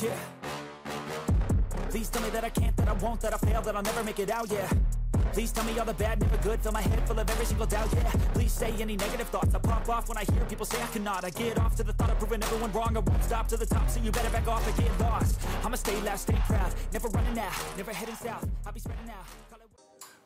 Yeah. Please tell me that I can't, that I won't, that I fail, that I'll never make it out, yeah. Please tell me all the bad, never good, fill my head full of every single doubt, yeah. Please say any negative thoughts, I pop off when I hear people say I cannot. I get off to the thought of proving everyone wrong, I won't stop to the top, so you better back off and get lost. I'ma stay loud, stay proud, never running out, never heading south, I'll be spreading out.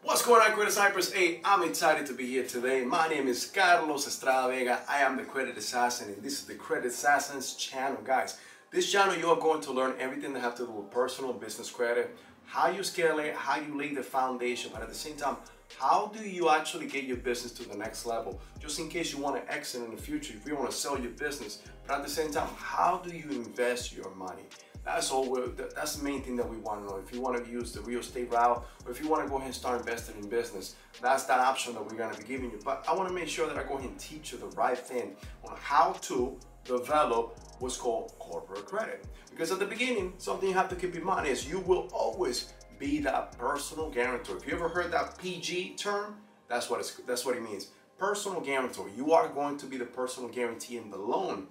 What's going on, Credit Cypress? Hey, I'm excited to be here today. My name is Carlos Estrada Vega. I am the Credit Assassin, and this is the Credit Assassins channel, guys. This channel, you are going to learn everything that have to do with personal business credit, how you scale it, how you lay the foundation, but at the same time, how do you actually get your business to the next level? Just in case you want to exit in the future, if you want to sell your business, but at the same time, how do you invest your money? That's all. That's the main thing that we want to know. If you want to use the real estate route, or if you want to go ahead and start investing in business, that's that option that we're going to be giving you. But I want to make sure that I go ahead and teach you the right thing on how to develop what's called corporate credit. Because at the beginning, something you have to keep in mind is you will always be that personal guarantor. If you ever heard that PG term, that's what it's that's what it means. Personal guarantor. You are going to be the personal guarantee in the loan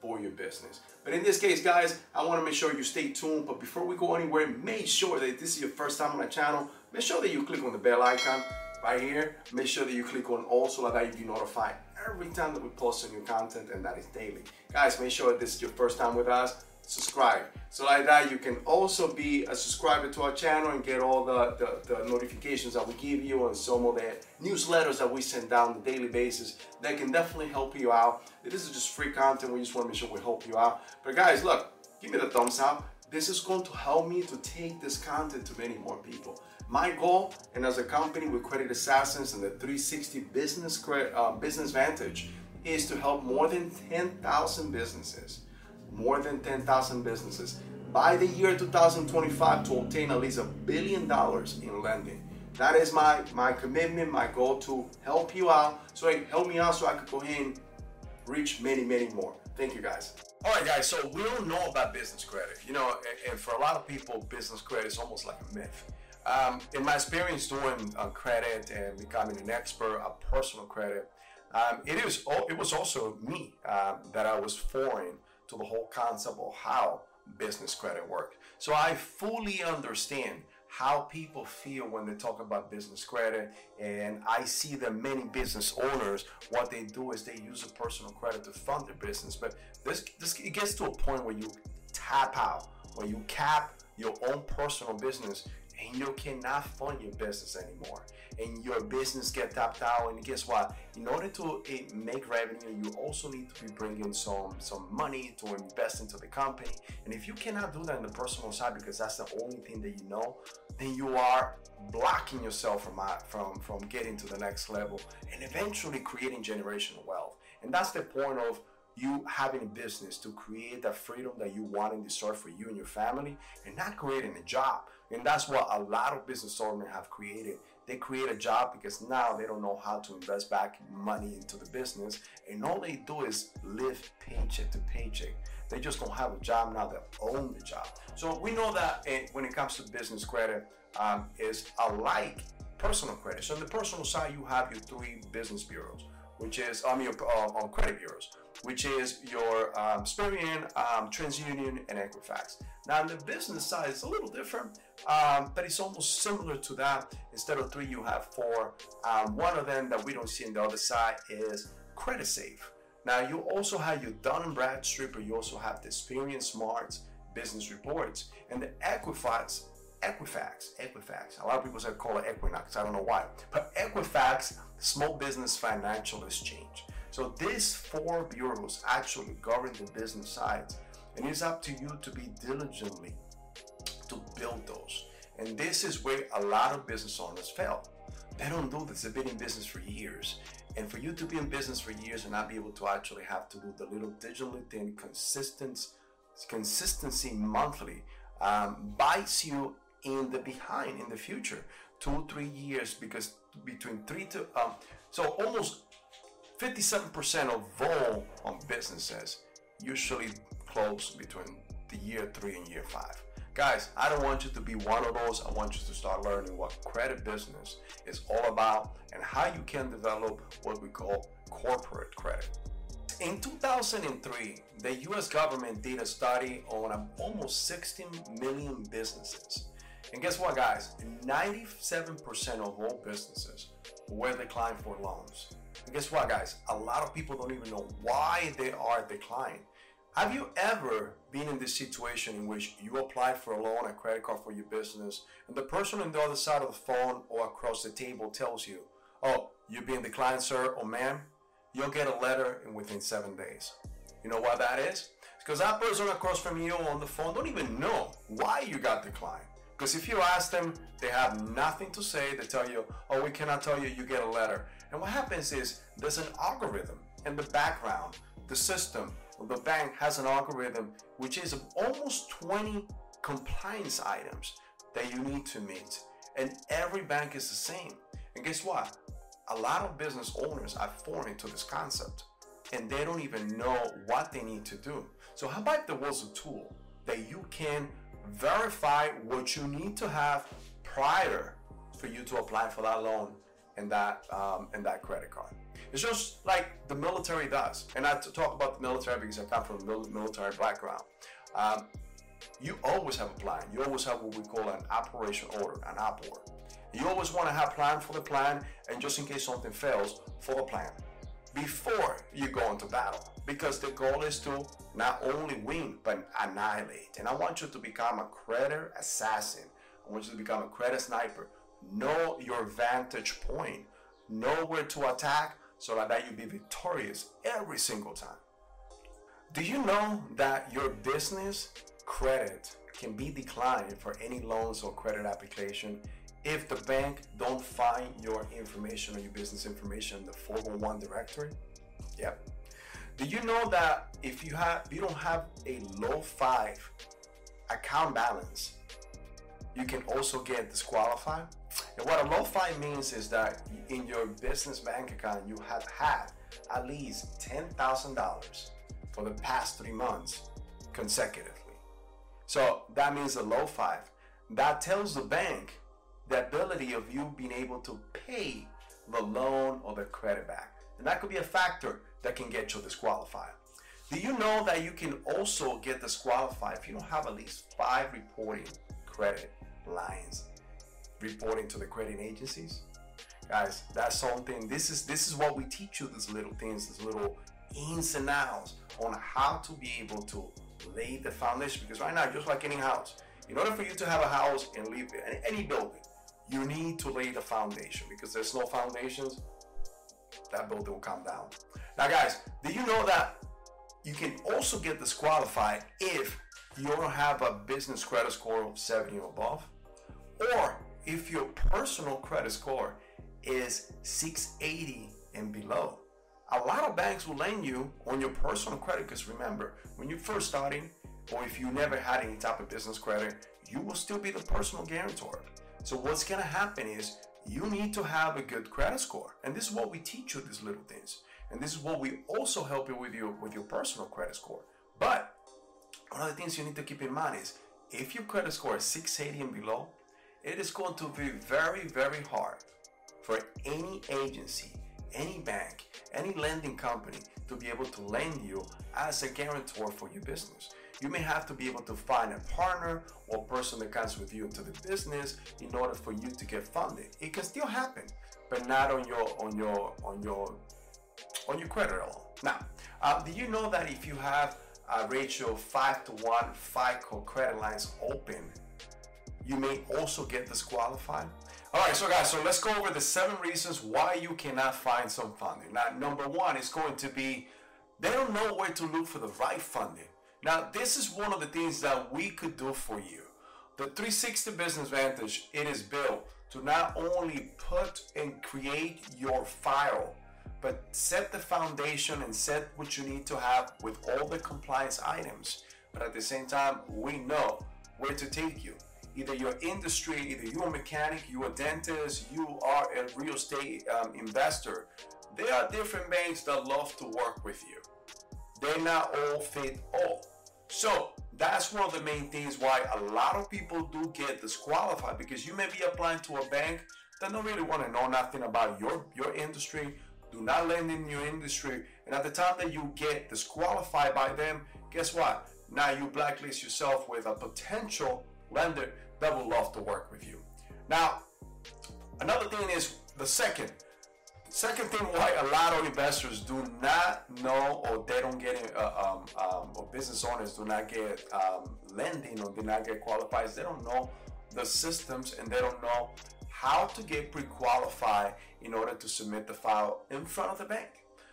for your business. But in this case, guys, I want to make sure you stay tuned. But before we go anywhere, make sure that this is your first time on my channel. Make sure that you click on the bell icon right here. Make sure that you click on all so that you be notified every time that we post a new content and that is daily. Guys, make sure this is your first time with us. Subscribe. So like that, you can also be a subscriber to our channel and get all the, the, the notifications that we give you and some of the newsletters that we send down on a daily basis that can definitely help you out. This is just free content. We just want to make sure we help you out. But guys, look, give me the thumbs up. This is going to help me to take this content to many more people. My goal, and as a company with Credit Assassins and the 360 Business Credit, uh, Business Vantage, is to help more than 10,000 businesses, more than 10,000 businesses by the year 2025 to obtain at least a billion dollars in lending. That is my my commitment, my goal to help you out. So help me out so I could go ahead and reach many, many more. Thank you guys. All right, guys. So we don't know about business credit, you know, and, and for a lot of people, business credit is almost like a myth. Um, in my experience doing uh, credit and becoming an expert of personal credit, um, it is it was also me um, that I was foreign to the whole concept of how business credit worked. So I fully understand how people feel when they talk about business credit and i see that many business owners what they do is they use a personal credit to fund their business but this, this it gets to a point where you tap out where you cap your own personal business and you cannot fund your business anymore. And your business get tapped out. And guess what? In order to eh, make revenue you also need to be bringing some some money to invest into the company. And if you cannot do that in the personal side because that's the only thing that you know then you are blocking yourself from uh, from from getting to the next level and eventually creating generational wealth. And that's the point of you having a business to create that freedom that you want and deserve for you and your family and not creating a job and that's what a lot of business owners have created. They create a job because now they don't know how to invest back money into the business. And all they do is live paycheck to paycheck. They just don't have a job now they own the job. So we know that eh, when it comes to business credit um, is alike personal credit. So on the personal side you have your three business bureaus which is I mean uh, on credit bureaus, which is your um, um, TransUnion, and Equifax. Now on the business side, it's a little different, um, but it's almost similar to that. Instead of three, you have four. Um, one of them that we don't see on the other side is Credit Safe. Now you also have your Dun Bradstreet, but you also have the Experian Smarts business reports and the Equifax Equifax, Equifax. A lot of people say call it Equinox. I don't know why, but Equifax, Small Business Financial Exchange. So these four bureaus actually govern the business sides, and it's up to you to be diligently to build those. And this is where a lot of business owners fail. They don't do this. They've been in business for years. And for you to be in business for years and not be able to actually have to do the little digital thing, consistent, consistency monthly, um, bites you in the behind in the future. Two, three years, because between three to, um, so almost 57% of vol on um, businesses usually close between the year three and year five. Guys, I don't want you to be one of those. I want you to start learning what credit business is all about and how you can develop what we call corporate credit. in 2003, the US government did a study on um, almost 16 million businesses. And guess what, guys? 97% of all businesses were declined for loans. And guess what, guys? A lot of people don't even know why they are declined. Have you ever been in this situation in which you apply for a loan, a credit card for your business, and the person on the other side of the phone or across the table tells you, Oh, you're being declined, sir or ma'am? You'll get a letter in within seven days. You know why that is? Because that person across from you on the phone don't even know why you got declined. Because if you ask them, they have nothing to say. They tell you, oh, we cannot tell you, you get a letter. And what happens is there's an algorithm in the background. The system, the bank has an algorithm which is almost 20 compliance items that you need to meet. And every bank is the same. And guess what? A lot of business owners are foreign to this concept and they don't even know what they need to do. So, how about there was a tool that you can verify what you need to have prior for you to apply for that loan and that um, and that credit card. It's just like the military does, and I talk about the military because I come from a military background. Um, you always have a plan. You always have what we call an operation order, an op order. You always want to have plan for the plan, and just in case something fails, for the plan before you go into battle because the goal is to not only win but annihilate. And I want you to become a credit assassin. I want you to become a credit sniper. Know your vantage point. Know where to attack so that you be victorious every single time. Do you know that your business credit can be declined for any loans or credit application if the bank don't find your information or your business information in the 401 directory yep do you know that if you have you don't have a low five account balance you can also get disqualified? And what a low five means is that in your business bank account you have had at least $10,000 for the past three months consecutively. So that means a low five. That tells the bank the ability of you being able to pay the loan or the credit back. And that could be a factor that can get you disqualified. Do you know that you can also get disqualified if you don't have at least five reporting credit lines reporting to the credit agencies? Guys, that's something. This is this is what we teach you. These little things, these little ins and outs on how to be able to lay the foundation. Because right now, just like any house, in order for you to have a house and live in any building, you need to lay the foundation because there's no foundations, that building will come down. Now, guys, do you know that you can also get disqualified if you don't have a business credit score of 70 or above, or if your personal credit score is 680 and below. A lot of banks will lend you on your personal credit because remember, when you're first starting, or if you never had any type of business credit, you will still be the personal guarantor. So what's to happen is you need to have a good credit score. And this is what we teach you these little things. And this is what we also help you with your with your personal credit score. But one of the things you need to keep in mind is if your credit score is 680 and below, it is going to be very, very hard for any agency, any bank, any lending company to be able to lend you as a guarantor for your business. You may have to be able to find a partner or person that comes with you into the business in order for you to get funded. It can still happen, but not on your on your on your on your credit alone. Now, uh, do you know that if you have a ratio of five to one FICO credit lines open, you may also get disqualified? All right, so guys, so let's go over the seven reasons why you cannot find some funding. Now, number one is going to be they don't know where to look for the right funding. Now, this is one of the things that we could do for you. The 360 Business Vantage, it is built to not only put and create your file, but set the foundation and set what you need to have with all the compliance items. But at the same time, we know where to take you. Either your industry, either you're a mechanic, you're a dentist, you are a real estate um, investor. There are different banks that love to work with you. They not all fit all. So that's one of the main things why a lot of people do get disqualified because you may be applying to a bank that don't really want to know nothing about your your industry, do not lend in your industry, And at the time that you get disqualified by them, guess what? Now you blacklist yourself with a potential lender that would love to work with you. Now, another thing is the second. Second thing why a lot of investors do not know or they don't get uh, um, um, or business owners do not get um, lending or do not get qualified they don't know the systems and they don't know how to get pre-qualified in order to submit the file in front of the bank.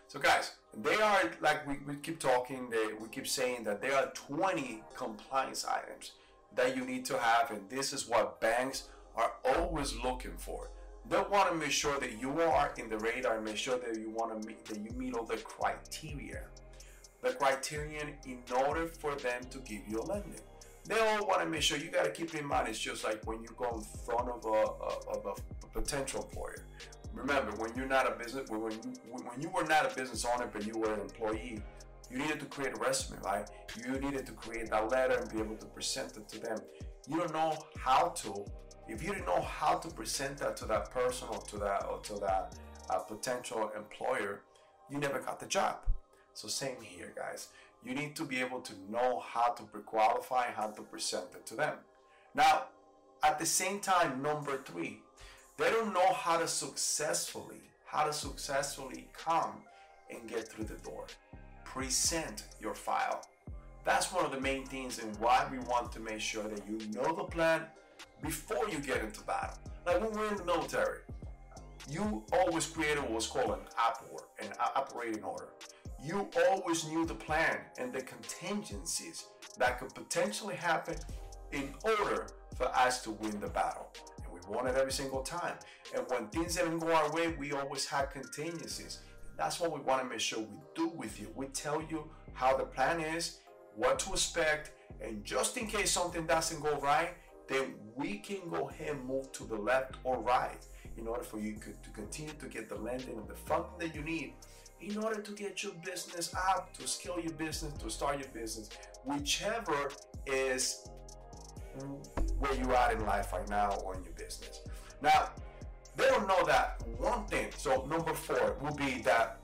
So guys, they are like we, we keep talking, they, we keep saying that there are 20 compliance items that you need to have and this is what banks are always looking for. They want to make sure that you are in the radar and make sure that you want to meet that you meet all the criteria. The criterion in order for them to give you a lending they all want to make sure you got to keep in mind it's just like when you go in front of a, a, of a potential employer. Remember when you're not a business when you, when you were not a business owner but you were an employee you needed to create a resume right? You needed to create that letter and be able to present it to them. You don't know how to if you didn't know how to present that to that person or to that or to that uh, potential employer you never got the job so same here guys you need to be able to know how to pre-qualify how to present it to them. Now, at the same time, number three, they don't know how to successfully, how to successfully come and get through the door. Present your file. That's one of the main things and why we want to make sure that you know the plan before you get into battle. Like when we're in the military, you always created what's called an OPORD, an operating order you always knew the plan and the contingencies that could potentially happen in order for us to win the battle. And we won it every single time. And when things didn't go our way, we always had contingencies. That's what we want to make sure we do with you. We tell you how the plan is, what to expect, and just in case something doesn't go right, then we can go ahead and move to the left or right in order for you to continue to get the lending and the funding that you need in order to get your business up, to scale your business, to start your business, whichever is where you are in life right now or in your business. Now, they don't know that one thing. So number four will be that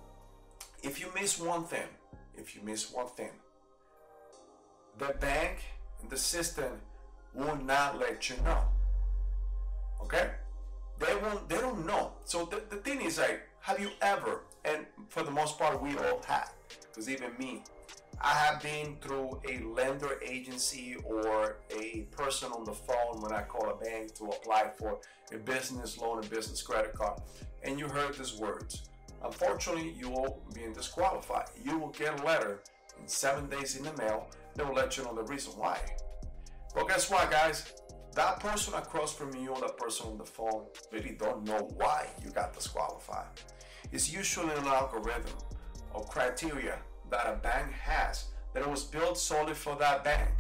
if you miss one thing, if you miss one thing, the bank and the system will not let you know. Okay? They won't they don't know. So the, the thing is like, have you ever and for the most part, we all have. Because even me, I have been through a lender agency or a person on the phone when I call a bank to apply for a business loan, a business credit card, and you heard these words. Unfortunately, you will be disqualified. You will get a letter in seven days in the mail that will let you know the reason why. But guess what, guys? That person across from you or that person on the phone really don't know why you got disqualified It's usually an algorithm or criteria that a bank has that it was built solely for that bank.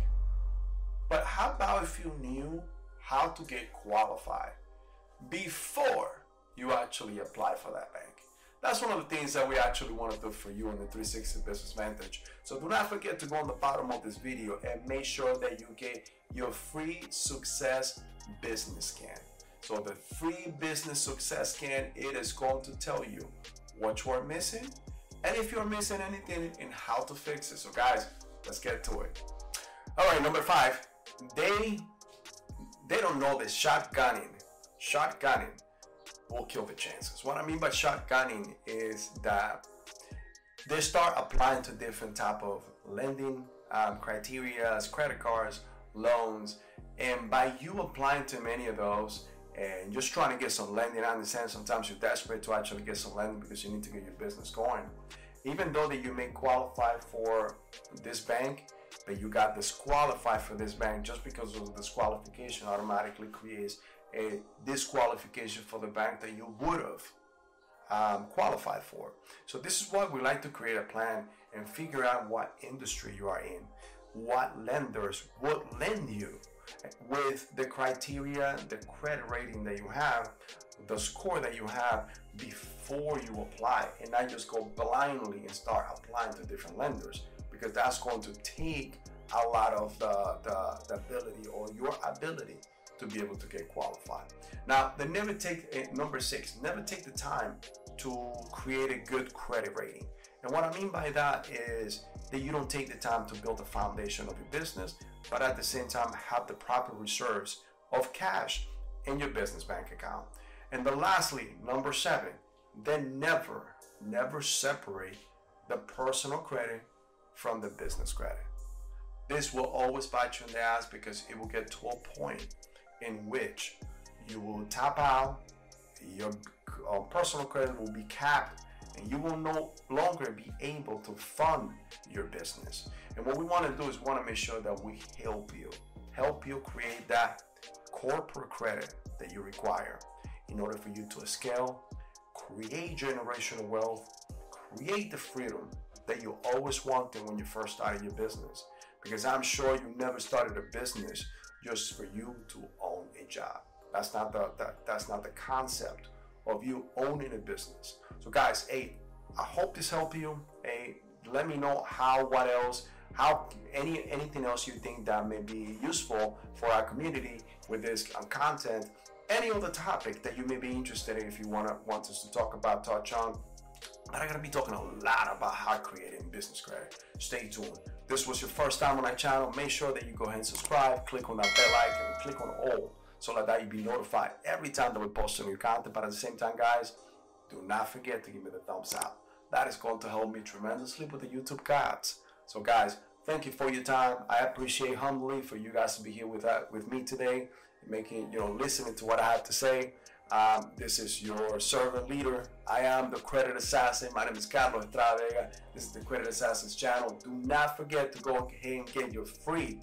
But how about if you knew how to get qualified before you actually apply for that bank? That's one of the things that we actually want to do for you in the 360 Business Vantage. So do not forget to go on the bottom of this video and make sure that you get your free success business scan. So the free business success scan, it is going to tell you what you are missing and if you're missing anything and how to fix it. So guys, let's get to it. All right, number five, they they don't know the shotgunning, shotgunning will kill the chances. What I mean by shotgunning is that they start applying to different type of lending um, criteria, credit cards, loans, and by you applying to many of those, and just trying to get some lending. I understand sometimes you're desperate to actually get some lending because you need to get your business going. Even though that you may qualify for this bank, but you got disqualified for this bank just because of the disqualification automatically creates a disqualification for the bank that you would have um, qualified for. So this is why we like to create a plan and figure out what industry you are in, what lenders would lend you with the criteria, the credit rating that you have, the score that you have before you apply, and not just go blindly and start applying to different lenders because that's going to take a lot of the, the, the ability or your ability to be able to get qualified. Now, the never take eh, number six, never take the time to create a good credit rating. And what I mean by that is that you don't take the time to build the foundation of your business, but at the same time have the proper reserves of cash in your business bank account. And then lastly, number seven, then never, never separate the personal credit from the business credit. This will always bite you in the ass because it will get to a point in which you will tap out, your uh, personal credit will be capped, and you will no longer be able to fund your business. And what we want to do is want to make sure that we help you, help you create that corporate credit that you require in order for you to scale, create generational wealth, create the freedom that you always wanted when you first started your business. Because I'm sure you never started a business just for you to job. That's not the that, that's not the concept of you owning a business. So guys, hey, I hope this helped you. Hey, let me know how, what else, how any anything else you think that may be useful for our community with this um, content. Any other topic that you may be interested in, if you wanna want us to talk about, touch on. But I'm gonna be talking a lot about how creating business credit. Stay tuned. This was your first time on our channel. Make sure that you go ahead and subscribe, click on that bell icon, click on all so that you be notified every time that we post a new content. But at the same time, guys, do not forget to give me the thumbs up. That is going to help me tremendously with the YouTube cards. So, guys, thank you for your time. I appreciate humbly for you guys to be here with uh, with me today, making you know listening to what I have to say. Um, this is your servant leader. I am the Credit Assassin. My name is Carlos Estrada This is the Credit Assassins channel. Do not forget to go ahead and get your free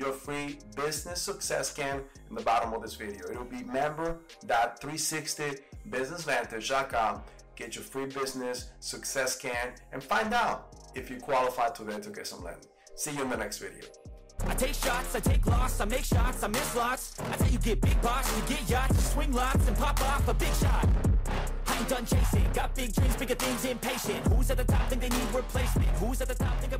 your free business success scan in the bottom of this video. It'll be member.360businessvantage.com. Get your free business success scan and find out if you qualify today to get some lending. See you in the next video. I take shots, I take loss, I make shots, I miss lots. I tell you get big box, you get yachts, you swing lots and pop off a big shot. I ain't done chasing, got big dreams, bigger things, impatient. Who's at the top think they need replacement? Who's at the top think